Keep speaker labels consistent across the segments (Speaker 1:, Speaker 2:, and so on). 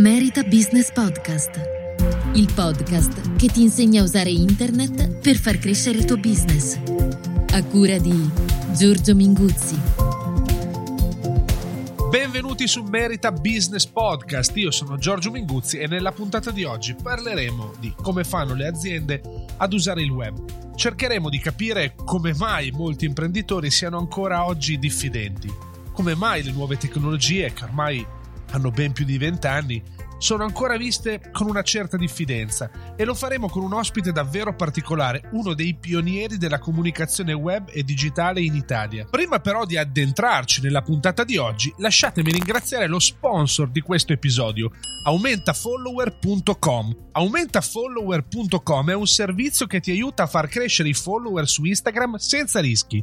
Speaker 1: Merita Business Podcast, il podcast che ti insegna a usare internet per far crescere il tuo business. A cura di Giorgio Minguzzi.
Speaker 2: Benvenuti su Merita Business Podcast, io sono Giorgio Minguzzi e nella puntata di oggi parleremo di come fanno le aziende ad usare il web. Cercheremo di capire come mai molti imprenditori siano ancora oggi diffidenti, come mai le nuove tecnologie che ormai hanno ben più di vent'anni, sono ancora viste con una certa diffidenza e lo faremo con un ospite davvero particolare, uno dei pionieri della comunicazione web e digitale in Italia. Prima però di addentrarci nella puntata di oggi, lasciatemi ringraziare lo sponsor di questo episodio, aumentafollower.com. Aumentafollower.com è un servizio che ti aiuta a far crescere i follower su Instagram senza rischi.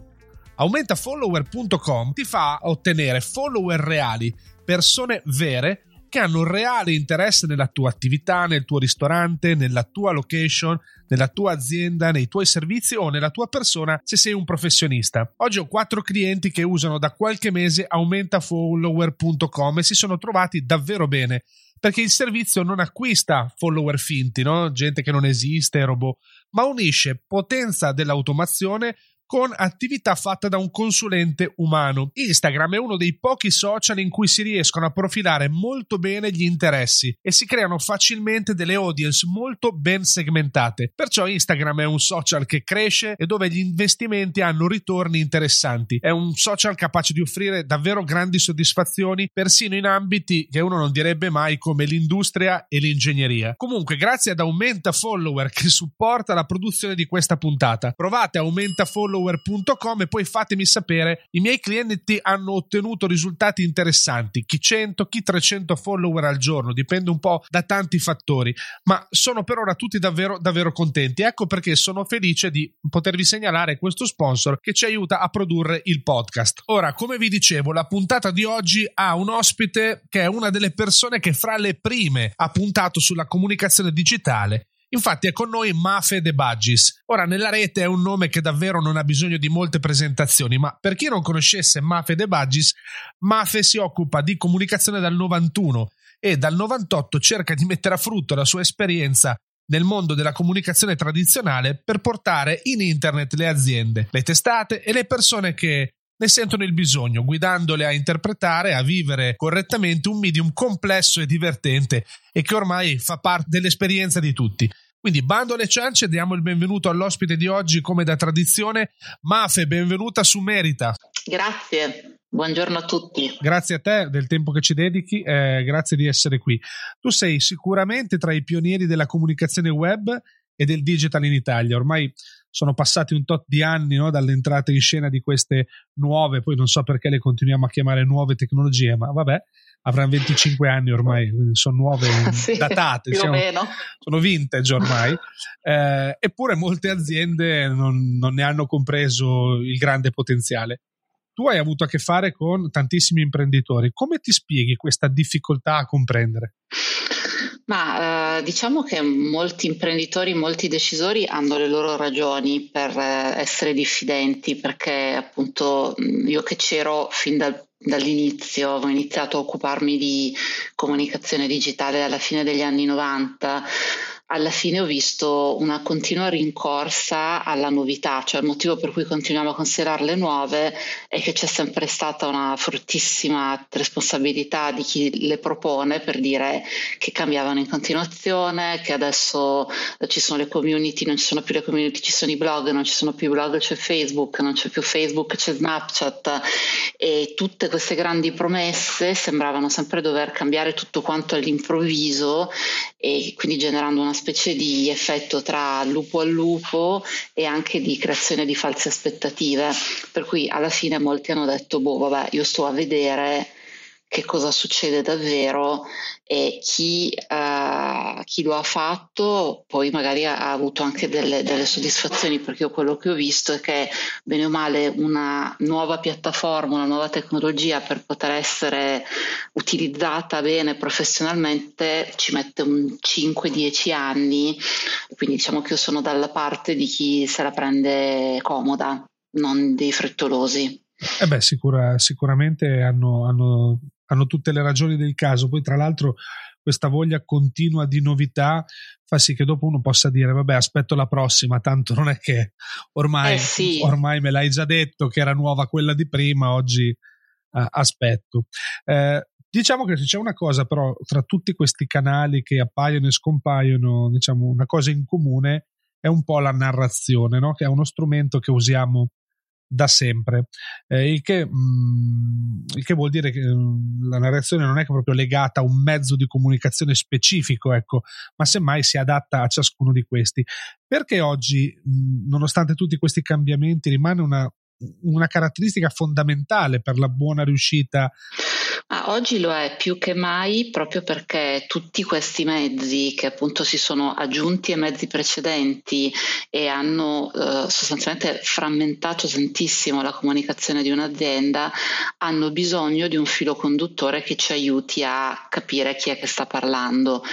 Speaker 2: Aumentafollower.com ti fa ottenere follower reali persone vere che hanno un reale interesse nella tua attività, nel tuo ristorante, nella tua location, nella tua azienda, nei tuoi servizi o nella tua persona se sei un professionista. Oggi ho quattro clienti che usano da qualche mese aumentafollower.com e si sono trovati davvero bene perché il servizio non acquista follower finti, no? gente che non esiste, robot, ma unisce potenza dell'automazione con attività fatta da un consulente umano. Instagram è uno dei pochi social in cui si riescono a profilare molto bene gli interessi e si creano facilmente delle audience molto ben segmentate. Perciò Instagram è un social che cresce e dove gli investimenti hanno ritorni interessanti. È un social capace di offrire davvero grandi soddisfazioni persino in ambiti che uno non direbbe mai come l'industria e l'ingegneria. Comunque, grazie ad Aumenta Follower che supporta la produzione di questa puntata. Provate Aumenta Follower follower.com e poi fatemi sapere. I miei clienti hanno ottenuto risultati interessanti, chi 100, chi 300 follower al giorno, dipende un po' da tanti fattori, ma sono per ora tutti davvero davvero contenti. Ecco perché sono felice di potervi segnalare questo sponsor che ci aiuta a produrre il podcast. Ora, come vi dicevo, la puntata di oggi ha un ospite che è una delle persone che fra le prime ha puntato sulla comunicazione digitale Infatti è con noi Mafe De Bagis. Ora nella rete è un nome che davvero non ha bisogno di molte presentazioni, ma per chi non conoscesse Mafe De Bagis, Mafe si occupa di comunicazione dal 91 e dal 98 cerca di mettere a frutto la sua esperienza nel mondo della comunicazione tradizionale per portare in internet le aziende, le testate e le persone che ne sentono il bisogno, guidandole a interpretare, a vivere correttamente un medium complesso e divertente e che ormai fa parte dell'esperienza di tutti. Quindi bando alle ciance, diamo il benvenuto all'ospite di oggi come da tradizione. Mafe, benvenuta su Merita.
Speaker 3: Grazie, buongiorno a tutti.
Speaker 2: Grazie a te del tempo che ci dedichi, eh, grazie di essere qui. Tu sei sicuramente tra i pionieri della comunicazione web e del digital in Italia. Ormai sono passati un tot di anni no, dall'entrata in scena di queste nuove, poi non so perché le continuiamo a chiamare nuove tecnologie, ma vabbè, avranno 25 anni ormai, sono nuove, sì, datate, siamo, sono vintage ormai, eh, eppure molte aziende non, non ne hanno compreso il grande potenziale. Tu hai avuto a che fare con tantissimi imprenditori, come ti spieghi questa difficoltà a comprendere?
Speaker 3: Ma eh, diciamo che molti imprenditori, molti decisori hanno le loro ragioni per eh, essere diffidenti, perché appunto io che c'ero fin dal dall'inizio, ho iniziato a occuparmi di comunicazione digitale alla fine degli anni 90 alla fine ho visto una continua rincorsa alla novità, cioè il motivo per cui continuiamo a considerarle nuove è che c'è sempre stata una fortissima responsabilità di chi le propone per dire che cambiavano in continuazione, che adesso ci sono le community, non ci sono più le community, ci sono i blog, non ci sono più i blog, c'è Facebook, non c'è più Facebook, c'è Snapchat. E tutte queste grandi promesse sembravano sempre dover cambiare tutto quanto all'improvviso e quindi generando una specie di effetto tra lupo al lupo e anche di creazione di false aspettative, per cui alla fine molti hanno detto, boh, vabbè, io sto a vedere che cosa succede davvero e chi, uh, chi, lo ha fatto poi magari ha, avuto anche delle, delle, soddisfazioni perché io quello che ho visto è che bene o male una nuova piattaforma, una nuova tecnologia per poter essere utilizzata bene professionalmente ci mette un 5-10 anni, quindi diciamo che io sono dalla parte di chi se la prende comoda, non dei frettolosi.
Speaker 2: Eh beh, sicura, sicuramente hanno, hanno hanno tutte le ragioni del caso. Poi, tra l'altro, questa voglia continua di novità fa sì che dopo uno possa dire vabbè aspetto la prossima, tanto non è che ormai,
Speaker 3: eh sì.
Speaker 2: ormai me l'hai già detto che era nuova quella di prima, oggi eh, aspetto. Eh, diciamo che c'è una cosa però tra tutti questi canali che appaiono e scompaiono, diciamo una cosa in comune è un po' la narrazione, no? che è uno strumento che usiamo da sempre, eh, il, che, mh, mm, il, che, vuol dire che mh, mm, la narrazione non è proprio legata a un mezzo di comunicazione specifico, ecco, ma semmai si adatta a ciascuno di questi. Perché oggi, mh, mm, nonostante tutti questi cambiamenti, rimane una, una caratteristica fondamentale per la buona riuscita
Speaker 3: Ah, oggi lo è più che mai proprio perché tutti questi mezzi che appunto si sono aggiunti ai mezzi precedenti e hanno eh, sostanzialmente frammentato tantissimo la comunicazione di un'azienda hanno bisogno di un filo conduttore che ci aiuti a capire chi è che sta parlando.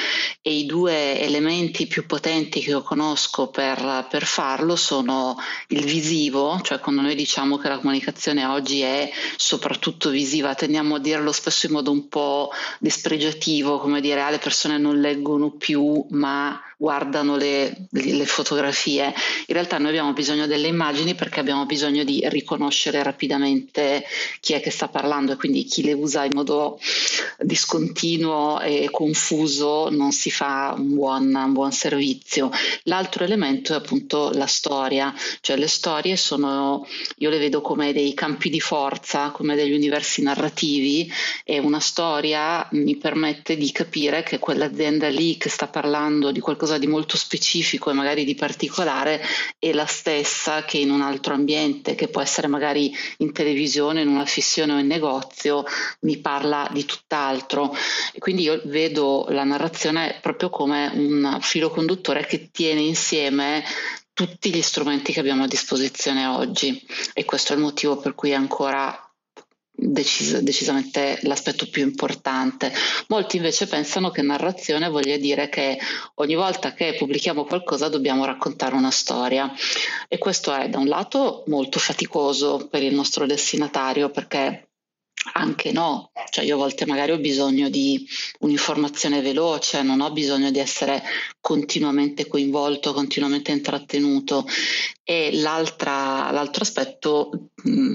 Speaker 3: E i due elementi più potenti che io conosco per, per farlo sono il visivo, cioè quando noi diciamo che la comunicazione oggi è soprattutto visiva, tendiamo a dirlo spesso in modo un po' dispregiativo, come dire, ah, le persone non leggono più, ma guardano le, le, fotografie. In realtà noi abbiamo bisogno delle immagini perché abbiamo bisogno di riconoscere rapidamente chi è che sta parlando e quindi chi le usa in modo discontinuo e confuso non si fa un buon, un buon servizio. L'altro elemento è appunto la storia, cioè le storie sono, io le vedo come dei campi di forza, come degli universi narrativi e una storia mi permette di capire che quell'azienda lì che sta parlando di qualcosa qualcosa di molto specifico e magari di particolare è la stessa che in un altro ambiente, che può essere magari in televisione, in una fissione o in negozio, mi parla di tutt'altro. E quindi io vedo la narrazione proprio come un filo conduttore che tiene insieme tutti gli strumenti che abbiamo a disposizione oggi e questo è il motivo per cui ancora decis- decisamente l'aspetto più importante. Molti invece pensano che narrazione voglia dire che ogni volta che pubblichiamo qualcosa dobbiamo raccontare una storia e questo è da un lato molto faticoso per il nostro destinatario perché anche no, cioè io a volte magari ho bisogno di un'informazione veloce, non ho bisogno di essere continuamente coinvolto, continuamente intrattenuto. E l'altro aspetto,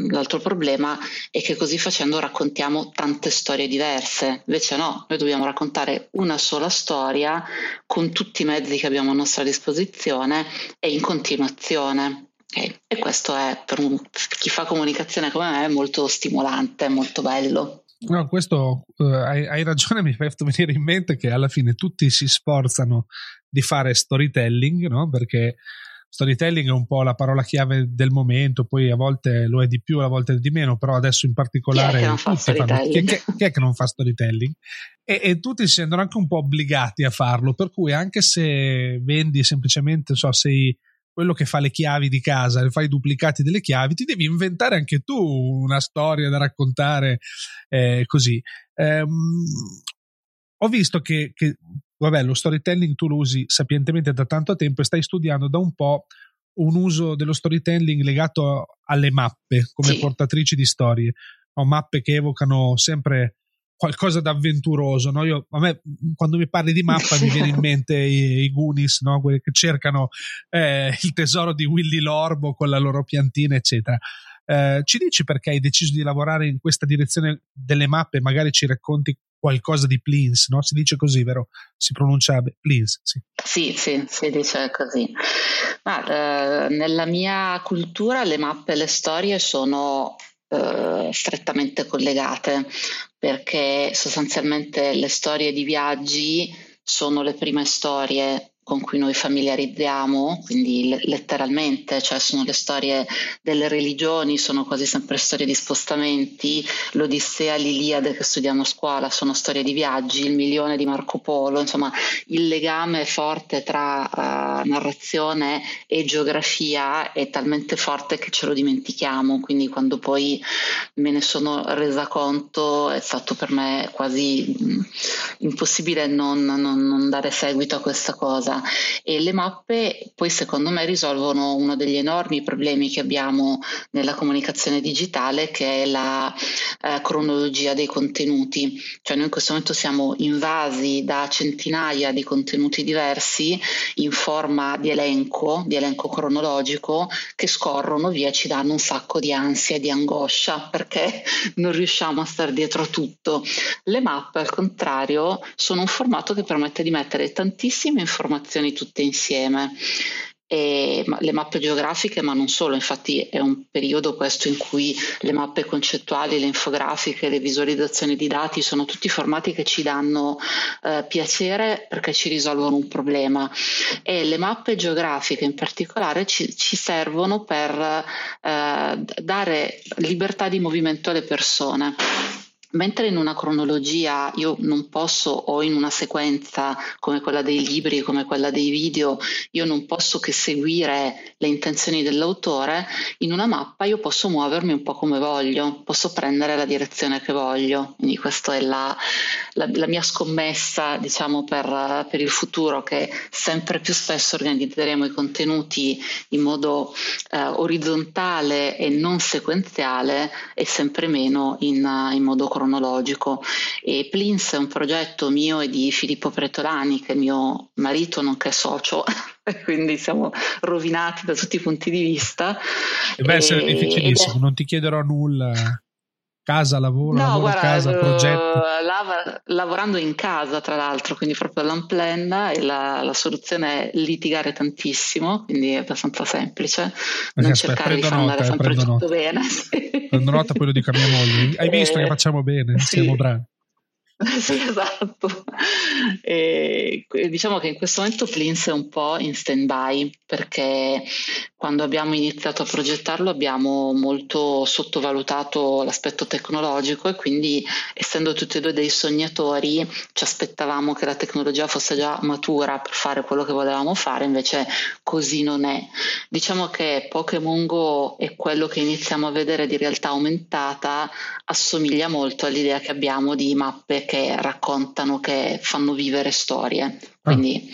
Speaker 3: l'altro problema è che così facendo raccontiamo tante storie diverse, invece no, noi dobbiamo raccontare una sola storia con tutti i mezzi che abbiamo a nostra disposizione e in continuazione. Okay. E questo è per, un, chi fa comunicazione come me molto stimolante, molto bello.
Speaker 2: No, questo uh, hai, hai, ragione, mi fai venire in mente che alla fine tutti si sforzano di fare storytelling, no? Perché storytelling è un po' la parola chiave del momento, poi a volte lo è di più, a volte è di meno, però adesso in particolare
Speaker 3: chi è che, fanno,
Speaker 2: chi, chi, chi è che non fa storytelling? E, e, tutti si sentono anche un po' obbligati a farlo, per cui anche se vendi semplicemente, so, sei quello che fa le chiavi di casa, fai i duplicati delle chiavi, ti devi inventare anche tu una storia da raccontare eh, così. Um, ho visto che, che, vabbè, lo storytelling tu lo usi sapientemente da tanto tempo e stai studiando da un po' un uso dello storytelling legato alle mappe come sì. portatrici di storie. Ho mappe che evocano sempre qualcosa d'avventuroso. No? Io, a me, quando mi parli di mappa, mi viene in mente i, i Goonies, no? quelli che cercano eh, il tesoro di Willy Lorbo con la loro piantina, eccetera. Eh, ci dici perché hai deciso di lavorare in questa direzione delle mappe? Magari ci racconti qualcosa di Plins, no? Si dice così, vero? Si pronuncia Plins, sì.
Speaker 3: Sì, sì, si dice così. Ma, eh, nella mia cultura le mappe e le storie sono eh, strettamente collegate perché sostanzialmente le storie di viaggi sono le prime storie con cui noi familiarizziamo, quindi letteralmente, cioè sono le storie delle religioni, sono quasi sempre storie di spostamenti, l'Odissea, l'Iliade che studiamo a scuola sono storie di viaggi, il milione di Marco Polo, insomma il legame forte tra uh, narrazione e geografia è talmente forte che ce lo dimentichiamo, quindi quando poi me ne sono resa conto è stato per me quasi mh, impossibile non, non, non dare seguito a questa cosa e le mappe poi secondo me risolvono uno degli enormi problemi che abbiamo nella comunicazione digitale che è la eh, cronologia dei contenuti, cioè noi in questo momento siamo invasi da centinaia di contenuti diversi in forma di elenco, di elenco cronologico che scorrono via e ci danno un sacco di ansia e di angoscia perché non riusciamo a stare dietro a tutto. Le mappe al contrario sono un formato che permette di mettere tantissime informazioni tutte insieme e le mappe geografiche, ma non solo, infatti è un periodo questo in cui le mappe concettuali, le infografiche, le visualizzazioni di dati sono tutti formati che ci danno eh, piacere perché ci risolvono un problema e le mappe geografiche in particolare ci, ci servono per eh, dare libertà di movimento alle persone. Mentre in una cronologia io non posso, o in una sequenza come quella dei libri, come quella dei video, io non posso che seguire le intenzioni dell'autore, in una mappa io posso muovermi un po' come voglio, posso prendere la direzione che voglio. Quindi questa è la, la, la mia scommessa, diciamo, per, per, il futuro, che sempre più spesso organizzeremo i contenuti in modo eh, orizzontale e non sequenziale e sempre meno in, in modo cronologico cronologico. E Plins è un progetto mio e di Filippo Pretolani che è mio marito nonché socio. Quindi siamo rovinati da tutti i punti di vista.
Speaker 2: Deve essere difficilissimo è... non ti chiederò nulla casa, lavoro, no, lavoro guarda, casa, progetto?
Speaker 3: Lav- lavorando in casa tra l'altro, quindi proprio l'unplanned e la, la, soluzione è litigare tantissimo, quindi è abbastanza semplice, non aspetta, cercare di far andare sempre tutto nota. bene.
Speaker 2: Prendo nota, poi lo dico a mia moglie. Hai visto eh, che facciamo bene, sì. siamo bravi.
Speaker 3: sì, esatto. E, diciamo che in questo momento Plins è un po' in stand-by perché quando abbiamo iniziato a progettarlo abbiamo molto sottovalutato l'aspetto tecnologico e quindi essendo tutti e due dei sognatori ci aspettavamo che la tecnologia fosse già matura per fare quello che volevamo fare, invece così non è. Diciamo che Pokémon Go e quello che iniziamo a vedere di realtà aumentata assomiglia molto all'idea che abbiamo di mappe che raccontano, che fanno vivere storie. Quindi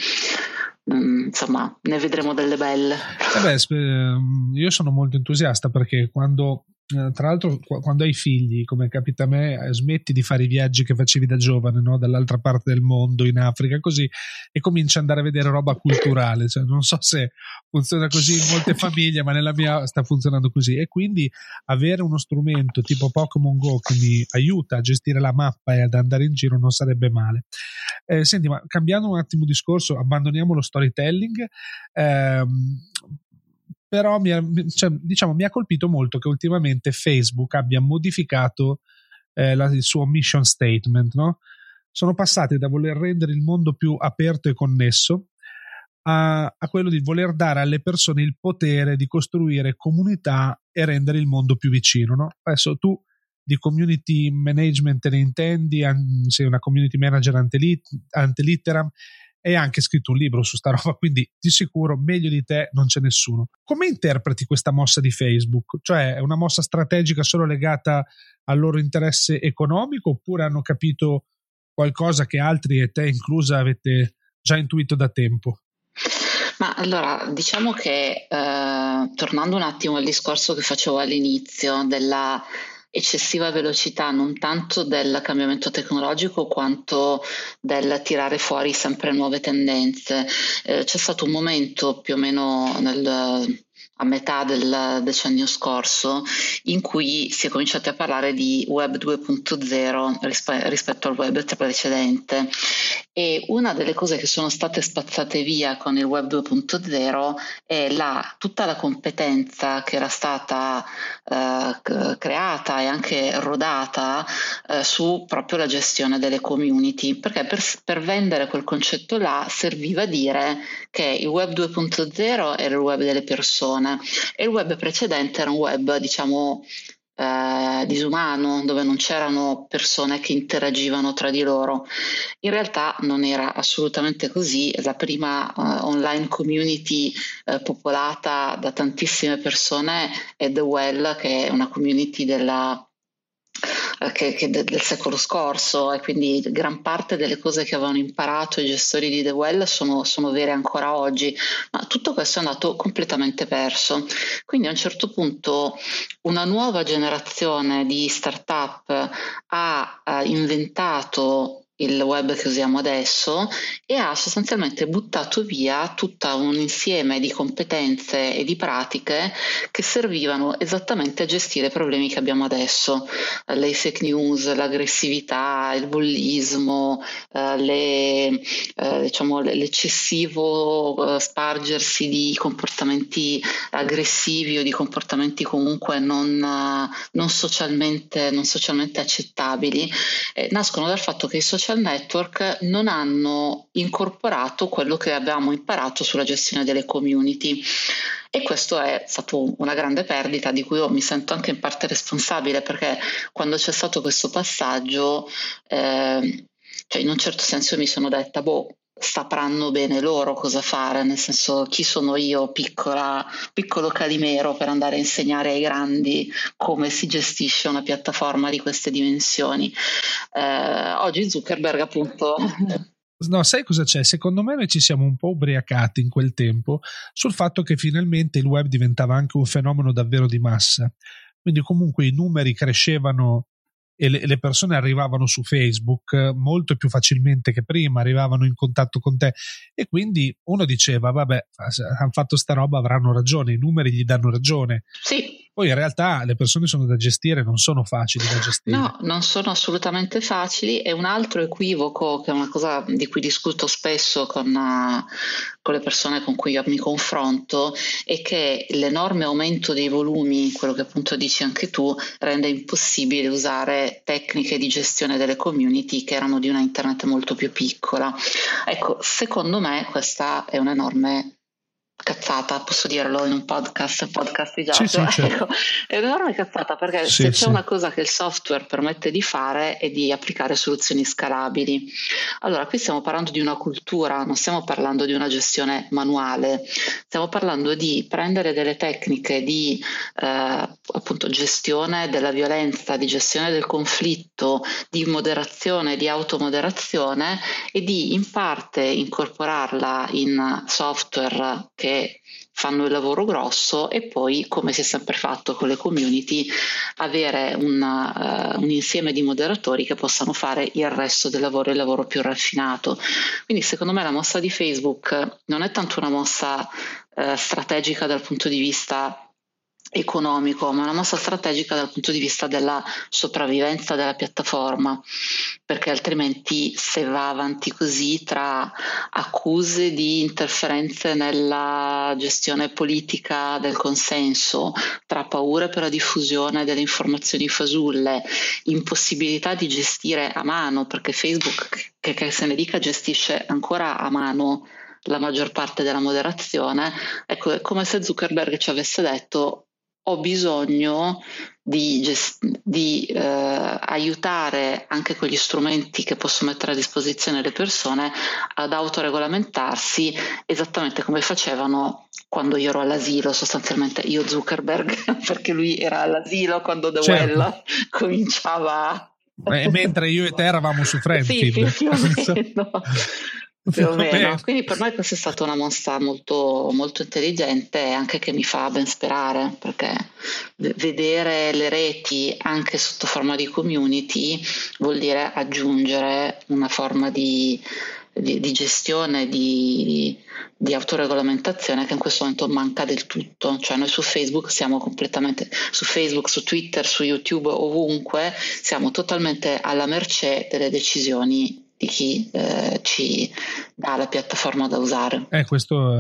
Speaker 3: ah. insomma ne vedremo delle belle.
Speaker 2: Eh beh, io sono molto entusiasta perché quando tra l'altro quando hai figli come capita a me eh, smetti di fare i viaggi che facevi da giovane no? dall'altra parte del mondo in Africa così e cominci ad andare a vedere roba culturale. Cioè, non so se funziona così in molte famiglie ma nella mia sta funzionando così. E quindi avere uno strumento tipo Pokémon Go che mi aiuta a gestire la mappa e ad andare in giro non sarebbe male. Eh, senti ma cambiando un attimo discorso abbandoniamo lo storytelling ehm, però mi ha, cioè, diciamo, mi ha colpito molto che ultimamente Facebook abbia modificato eh, la, il suo mission statement. No? Sono passati da voler rendere il mondo più aperto e connesso a, a, quello di voler dare alle persone il potere di costruire comunità e rendere il mondo più vicino. No? Adesso tu di community management te ne intendi, sei una community manager ante, ante litteram e anche scritto un libro su sta roba, quindi di sicuro meglio di te non c'è nessuno. Come interpreti questa mossa di Facebook? Cioè è una mossa strategica solo legata al loro interesse economico oppure hanno capito qualcosa che altri e te inclusa avete già intuito da tempo?
Speaker 3: Ma allora, diciamo che eh, tornando un attimo al discorso che facevo all'inizio della eccessiva velocità non tanto del cambiamento tecnologico quanto del tirare fuori sempre nuove tendenze. Eh, c'è stato un momento più o meno nel a metà del decennio scorso in cui si è cominciato a parlare di web 2.0 rispe- rispetto al web precedente. E una delle cose che sono state spazzate via con il web 2.0 è la, tutta la competenza che era stata eh, creata e anche rodata eh, su proprio la gestione delle community perché per, per vendere quel concetto là serviva dire che il web 2.0 era il web delle persone persone e il web precedente era un web, diciamo, eh, disumano, dove non c'erano persone che interagivano tra di loro. In realtà non era assolutamente così, la prima uh, online community uh, popolata da tantissime persone è The Well, che è una community della eh, che, che del secolo scorso e quindi gran parte delle cose che avevano imparato i gestori di The Well sono, sono vere ancora oggi, ma tutto questo è andato completamente perso. Quindi a un certo punto una nuova generazione di startup ha, ha inventato il web che usiamo adesso e ha sostanzialmente buttato via tutto un insieme di competenze e di pratiche che servivano esattamente a gestire i problemi che abbiamo adesso, le fake news, l'aggressività, il bullismo, eh, le, eh, diciamo, l'eccessivo eh, spargersi di comportamenti aggressivi o di comportamenti comunque non, non, socialmente, non socialmente accettabili, eh, nascono dal fatto che i social social network non hanno incorporato quello che abbiamo imparato sulla gestione delle community. E questo è stato una grande perdita di cui io mi sento anche in parte responsabile perché quando c'è stato questo passaggio eh, cioè in un certo senso mi sono detta boh sapranno bene loro cosa fare, nel senso chi sono io, piccola, piccolo calimero, per andare a insegnare ai grandi come si gestisce una piattaforma di queste dimensioni. Eh, oggi Zuckerberg appunto...
Speaker 2: No, sai cosa c'è? Secondo me noi ci siamo un po' ubriacati in quel tempo sul fatto che finalmente il web diventava anche un fenomeno davvero di massa. Quindi comunque i numeri crescevano e le, le, persone arrivavano su Facebook molto più facilmente che prima, arrivavano in contatto con te e quindi uno diceva vabbè, hanno fatto sta roba, avranno ragione, i numeri gli danno ragione.
Speaker 3: Sì.
Speaker 2: Poi in realtà le persone sono da gestire, non sono facili da gestire.
Speaker 3: No, non sono assolutamente facili e un altro equivoco, che è una cosa di cui discuto spesso con, uh, con le persone con cui mi confronto, è che l'enorme aumento dei volumi, quello che appunto dici anche tu, rende impossibile usare tecniche di gestione delle community che erano di una internet molto più piccola. Ecco, secondo me questa è un'enorme cazzata, posso dirlo in un podcast, podcast di
Speaker 2: sì, sì, certo.
Speaker 3: ecco, è un'enorme cazzata perché sì, se c'è una cosa che il software permette di fare è di applicare soluzioni scalabili. Allora, qui stiamo parlando di una cultura, non stiamo parlando di una gestione manuale, stiamo parlando di prendere delle tecniche di eh, appunto gestione della violenza, di gestione del conflitto, di moderazione, di automoderazione e di in parte incorporarla in software che fanno il lavoro grosso e poi, come si è sempre fatto con le community, avere una, uh, un insieme di moderatori che possano fare il resto del lavoro, il lavoro più raffinato. Quindi secondo me la mossa di Facebook non è tanto una mossa uh, strategica dal punto di vista economico, ma una mossa strategica dal punto di vista della sopravvivenza della piattaforma, perché altrimenti se va avanti così tra accuse di interferenze nella gestione politica del consenso, tra paure per la diffusione delle informazioni fasulle, impossibilità di gestire a mano, perché Facebook, che, che se ne dica, gestisce ancora a mano la maggior parte della moderazione, ecco, è come se Zuckerberg ci avesse detto ho bisogno di, gest- di eh, aiutare anche quegli strumenti che posso mettere a disposizione le persone ad autoregolamentarsi esattamente come facevano quando io ero all'asilo, sostanzialmente io Zuckerberg, perché lui era all'asilo quando The certo. Well cominciava.
Speaker 2: Eh, mentre io e te eravamo su Friendfield.
Speaker 3: Sì, più meno. Più o meno. Quindi per noi questa è stata una mossa molto, molto intelligente e anche che mi fa ben sperare, perché vedere le reti anche sotto forma di community vuol dire aggiungere una forma di, di, di gestione, di, di autoregolamentazione che in questo momento manca del tutto. Cioè noi su Facebook siamo completamente, su Facebook, su Twitter, su YouTube, ovunque, siamo totalmente alla mercé delle decisioni di chi eh, ci dà la piattaforma da usare.
Speaker 2: Eh, questo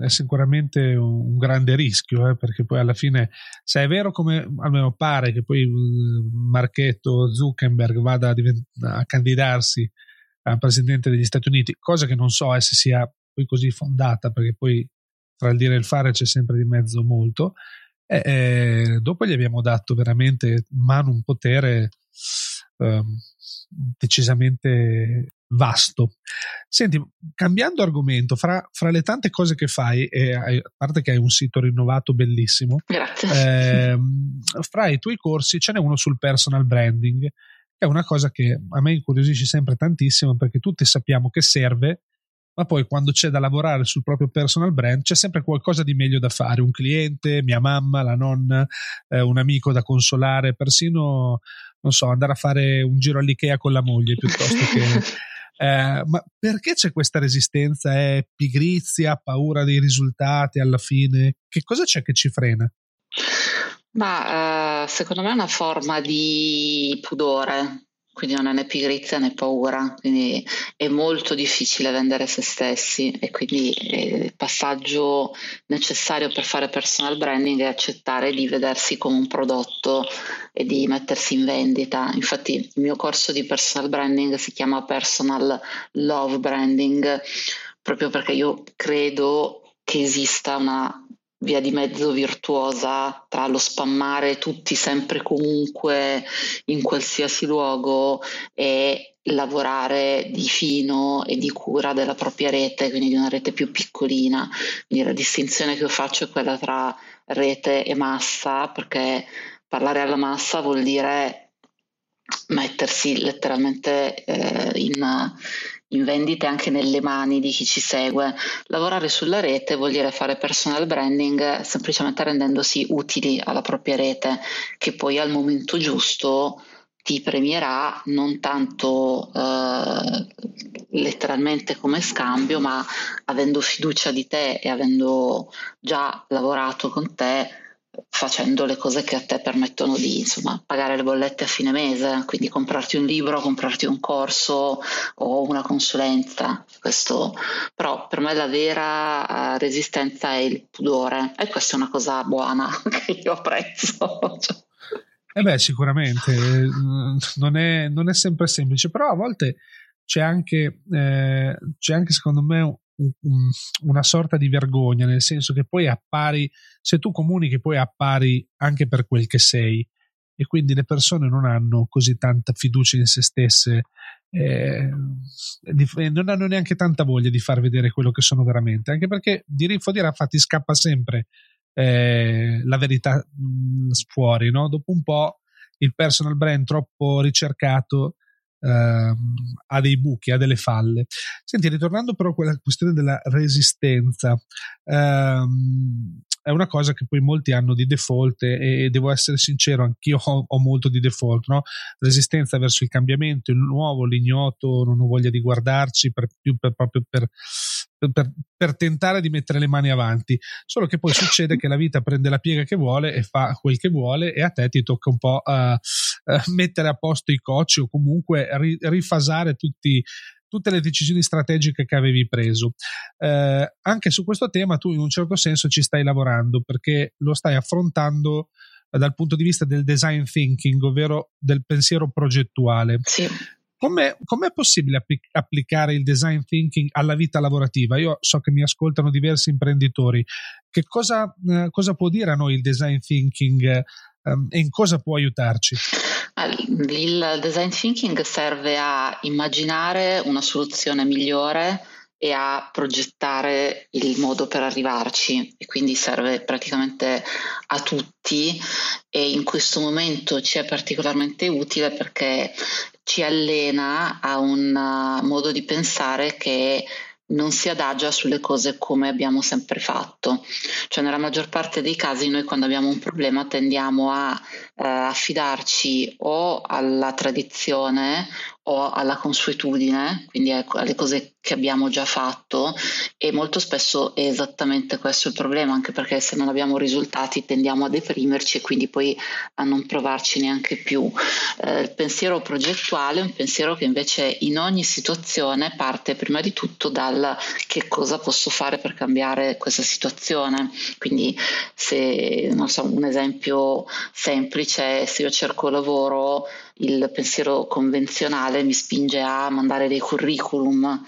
Speaker 2: è sicuramente un grande rischio, eh, perché poi alla fine, se è vero come almeno pare che poi il Marchetto Zuckerberg vada a, divent- a candidarsi a presidente degli Stati Uniti, cosa che non so eh, se sia poi così fondata, perché poi tra il dire e il fare c'è sempre di mezzo molto, eh, eh, dopo gli abbiamo dato veramente mano un potere ehm, decisamente vasto. Senti, cambiando argomento, fra, fra, le tante cose che fai, e a parte che hai un sito rinnovato bellissimo,
Speaker 3: eh,
Speaker 2: fra i tuoi corsi ce n'è uno sul personal branding, che è una cosa che a me incuriosisce sempre tantissimo perché tutti sappiamo che serve, ma poi quando c'è da lavorare sul proprio personal brand c'è sempre qualcosa di meglio da fare, un cliente, mia mamma, la nonna, eh, un amico da consolare, persino, non so, andare a fare un giro all'Ikea con la moglie piuttosto che... Eh, ma perché c'è questa resistenza? È pigrizia, paura dei risultati alla fine? Che cosa c'è che ci frena?
Speaker 3: Ma eh, secondo me è una forma di pudore, quindi non è né pigrizia né paura, quindi è molto difficile vendere se stessi e quindi eh, il passaggio necessario per fare personal branding è accettare di vedersi come un prodotto e di mettersi in vendita. Infatti il mio corso di personal branding si chiama Personal Love Branding proprio perché io credo che esista una via di mezzo virtuosa tra lo spammare tutti sempre comunque in qualsiasi luogo e lavorare di fino e di cura della propria rete, quindi di una rete più piccolina. Quindi la distinzione che io faccio è quella tra rete e massa, perché parlare alla massa vuol dire mettersi letteralmente eh, in, in vendite anche nelle mani di chi ci segue. Lavorare sulla rete vuol dire fare personal branding semplicemente rendendosi utili alla propria rete, che poi al momento giusto ti premierà non tanto eh, letteralmente come scambio, ma avendo fiducia di te e avendo già lavorato con te facendo le cose che a te permettono di insomma, pagare le bollette a fine mese, quindi comprarti un libro, comprarti un corso o una consulenza. Questo, però per me la vera uh, resistenza è il pudore e questa è una cosa buona che io apprezzo.
Speaker 2: Eh beh, sicuramente non è, non è, sempre semplice, però a volte c'è anche, eh, c'è anche secondo me una sorta di vergogna, nel senso che poi appari, se tu comunichi, poi appari anche per quel che sei e quindi le persone non hanno così tanta fiducia in se stesse, eh, non hanno neanche tanta voglia di far vedere quello che sono veramente, anche perché di rinfo di Raffa ti scappa sempre eh, la verità mh, fuori, no? dopo un po' il personal brand troppo ricercato ha dei buchi, ha delle falle. Senti, ritornando però a quella questione della resistenza, ehm, è una cosa che poi molti hanno di default e, e devo essere sincero, anch'io ho, ho molto di default, no? resistenza verso il cambiamento, il nuovo, l'ignoto, non ho voglia di guardarci per, più per, proprio per, per, per, tentare di mettere le mani avanti, solo che poi succede che la vita prende la piega che vuole e fa quel che vuole e a te ti tocca un po' uh, uh, mettere a posto i cocci o comunque ri, rifasare tutti tutte le decisioni strategiche che avevi preso. Eh, anche su questo tema tu in un certo senso ci stai lavorando perché lo stai affrontando dal punto di vista del design thinking, ovvero del pensiero progettuale.
Speaker 3: Sì.
Speaker 2: Com'è, com'è, possibile applic- applicare il design thinking alla vita lavorativa? Io so che mi ascoltano diversi imprenditori. Che cosa, eh, cosa può dire a noi il design thinking eh, e in cosa può aiutarci?
Speaker 3: Il design thinking serve a immaginare una soluzione migliore e a progettare il modo per arrivarci e quindi serve praticamente a tutti e in questo momento ci è particolarmente utile perché ci allena a un modo di pensare che non si adagia sulle cose come abbiamo sempre fatto. Cioè nella maggior parte dei casi noi quando abbiamo un problema tendiamo a eh, affidarci o alla tradizione o alla consuetudine, quindi alle cose che abbiamo già fatto e molto spesso è esattamente questo il problema, anche perché se non abbiamo risultati tendiamo a deprimerci e quindi poi a non provarci neanche più. Eh, il pensiero progettuale è un pensiero che invece in ogni situazione parte prima di tutto dal che cosa posso fare per cambiare questa situazione. Quindi se non so, un esempio semplice se io cerco lavoro il pensiero convenzionale mi spinge a mandare dei curriculum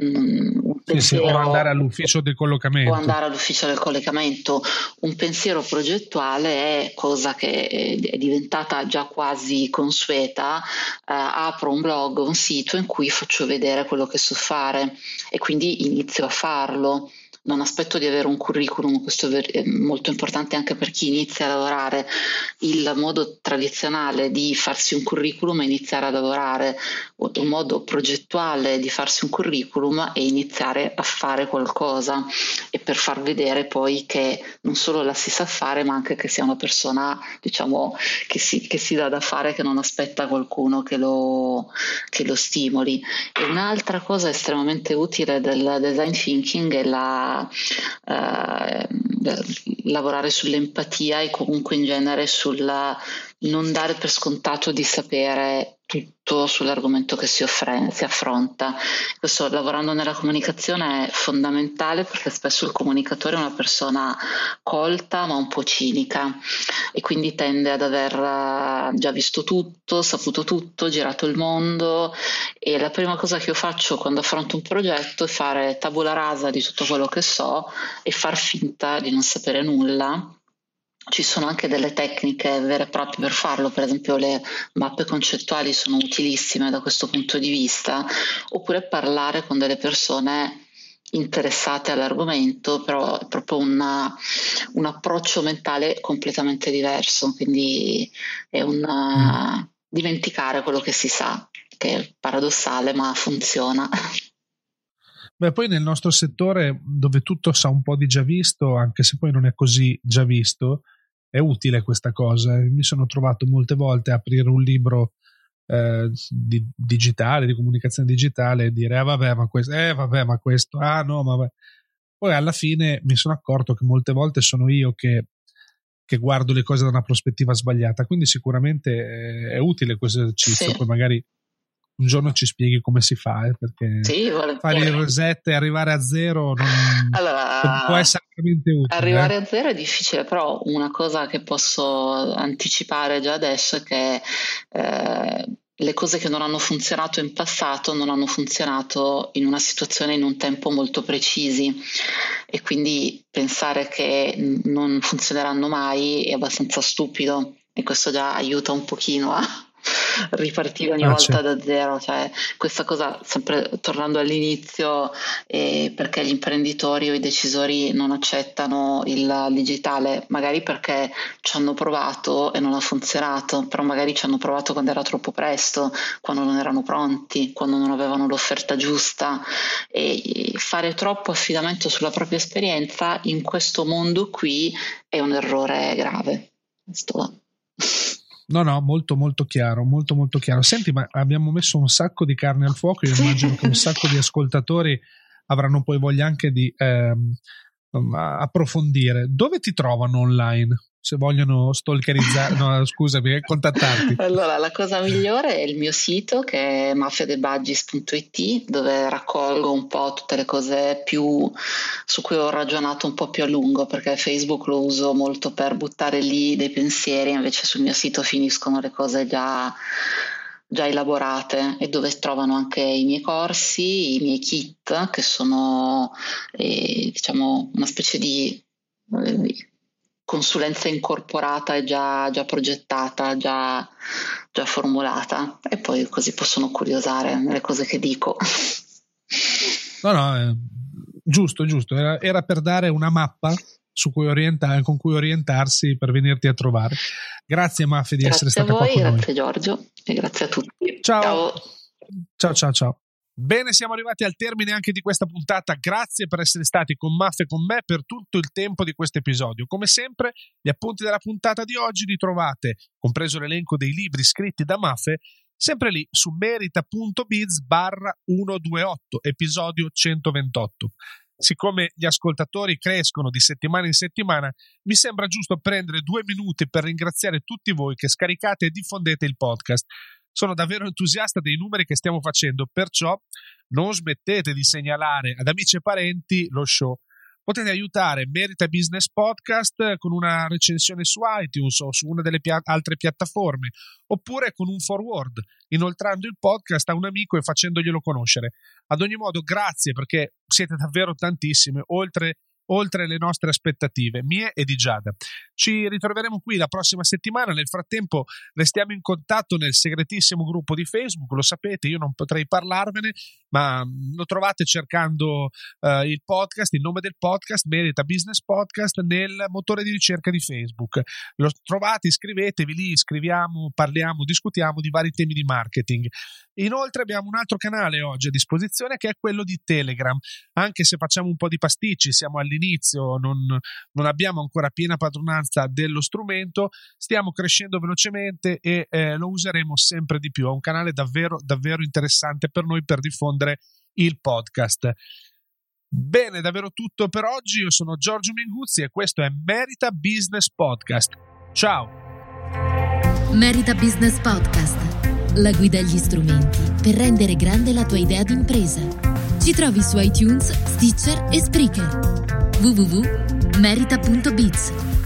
Speaker 2: un pensiero, sì, sì, o andare all'ufficio del collocamento.
Speaker 3: O andare all'ufficio del collocamento. Un pensiero progettuale è cosa che è diventata già quasi consueta. Uh, apro un blog, un sito in cui faccio vedere quello che so fare e quindi inizio a farlo non aspetto di avere un curriculum, questo è molto importante anche per chi inizia a lavorare. Il modo tradizionale di farsi un curriculum è iniziare a lavorare, un modo progettuale di farsi un curriculum è iniziare a fare qualcosa e per far vedere poi che non solo la si sa fare, ma anche che sia una persona, diciamo, che si, che si dà da fare, che non aspetta qualcuno che lo, che lo stimoli. E un'altra cosa estremamente utile del design thinking è la eh, lavorare sull'empatia e comunque in genere sul non dare per scontato di sapere tutto sull'argomento che si, offre, si affronta. Questo lavorando nella comunicazione è fondamentale perché spesso il comunicatore è una persona colta ma un po' cinica e quindi tende ad aver eh, già visto tutto, saputo tutto, girato il mondo e la prima cosa che io faccio quando affronto un progetto è fare tabula rasa di tutto quello che so e far finta di non sapere nulla ci sono anche delle tecniche vere e proprie per farlo, per esempio le mappe concettuali sono utilissime da questo punto di vista, oppure parlare con delle persone interessate all'argomento, però è proprio una, un approccio mentale completamente diverso, quindi è un mm. dimenticare quello che si sa, che è paradossale ma funziona.
Speaker 2: Beh, poi nel nostro settore dove tutto sa un po' di già visto, anche se poi non è così già visto, è utile questa cosa. Mi sono trovato molte volte a aprire un libro eh, di, digitale, di comunicazione digitale e dire, ah vabbè, ma questo, eh vabbè, ma questo, ah no, ma vabbè. Poi alla fine mi sono accorto che molte volte sono io che, che guardo le cose da una prospettiva sbagliata, quindi sicuramente è, è utile questo esercizio, sì. poi magari un giorno ci spieghi come si fa, eh, perché sì, fare il reset e arrivare a zero non, allora, può essere veramente utile.
Speaker 3: Arrivare eh. a zero è difficile, però una cosa che posso anticipare già adesso è che eh, le cose che non hanno funzionato in passato non hanno funzionato in una situazione in un tempo molto precisi e quindi pensare che non funzioneranno mai è abbastanza stupido e questo già aiuta un pochino a ripartire ogni ah, volta certo. da zero. Cioè, questa cosa, sempre tornando all'inizio, eh, perché gli imprenditori o i decisori non accettano il digitale, magari perché ci hanno provato e non ha funzionato, però magari ci hanno provato quando era troppo presto, quando non erano pronti, quando non avevano l'offerta giusta e fare troppo affidamento sulla propria esperienza in questo mondo qui è un errore grave. Questo
Speaker 2: No, no, molto molto chiaro, molto molto chiaro. Senti, ma abbiamo messo un sacco di carne al fuoco, io immagino che un sacco di ascoltatori avranno poi voglia anche di ehm, approfondire. Dove ti trovano online? Se vogliono stalkerizzare, no, scusami, contattarti.
Speaker 3: Allora, la cosa migliore è il mio sito che è mafiadebudgies.it dove raccolgo un po' tutte le cose più su cui ho ragionato un po' più a lungo perché Facebook lo uso molto per buttare lì dei pensieri, invece sul mio sito finiscono le cose già già elaborate e dove trovano anche i miei corsi, i miei kit che sono eh, diciamo una specie di eh, consulenza incorporata e già, già progettata, già, già, formulata e poi così possono curiosare nelle cose che dico.
Speaker 2: No, no, eh, giusto, giusto, era, era, per dare una mappa cui orienta, con cui orientarsi per venirti a trovare. Grazie Maffi di
Speaker 3: grazie
Speaker 2: essere stata
Speaker 3: voi,
Speaker 2: qua
Speaker 3: con Grazie Giorgio e grazie a tutti.
Speaker 2: Ciao. Ciao, ciao, ciao. ciao. Bene, siamo arrivati al termine anche di questa puntata. Grazie per essere stati con Maffe e con me per tutto il tempo di questo episodio. Come sempre, gli appunti della puntata di oggi li trovate, compreso l'elenco dei libri scritti da Maffe, sempre lì su merita.biz barra 128, episodio 128. Siccome gli ascoltatori crescono di settimana in settimana, mi sembra giusto prendere due minuti per ringraziare tutti voi che scaricate e diffondete il podcast sono davvero entusiasta dei numeri che stiamo facendo, perciò non smettete di segnalare ad amici e parenti lo show. potete aiutare Merita Business Podcast con una recensione su iTunes o su una delle pia- altre piattaforme, oppure con un forward, inoltrando il podcast a un amico e facendoglielo conoscere. Ad ogni modo, grazie perché siete davvero tantissime, oltre oltre le nostre aspettative, mie e di Giada. Ci ritroveremo qui la prossima settimana. Nel frattempo restiamo in contatto nel segretissimo gruppo di Facebook, lo sapete, io non potrei parlarvene, ma mm, lo trovate cercando uh, il podcast, il nome del podcast, Merita Business Podcast, nel motore di ricerca di Facebook. Lo trovate, iscrivetevi lì, scriviamo, parliamo, discutiamo di vari temi di marketing. Inoltre abbiamo un altro canale oggi a disposizione che è quello di Telegram, anche se facciamo un po' di pasticci, siamo all'inizio, non, non abbiamo ancora piena padronanza dello strumento, stiamo crescendo velocemente e eh, lo useremo sempre di più. È un canale davvero, davvero interessante per noi per diffondere il podcast. Bene, davvero tutto per oggi. Io sono Giorgio Minguzzi e questo è Merita Business Podcast. Ciao!
Speaker 1: Merita Business Podcast la guida agli strumenti per rendere grande la tua idea d'impresa. Ci trovi su iTunes, Stitcher e Spreaker. www.merita.biz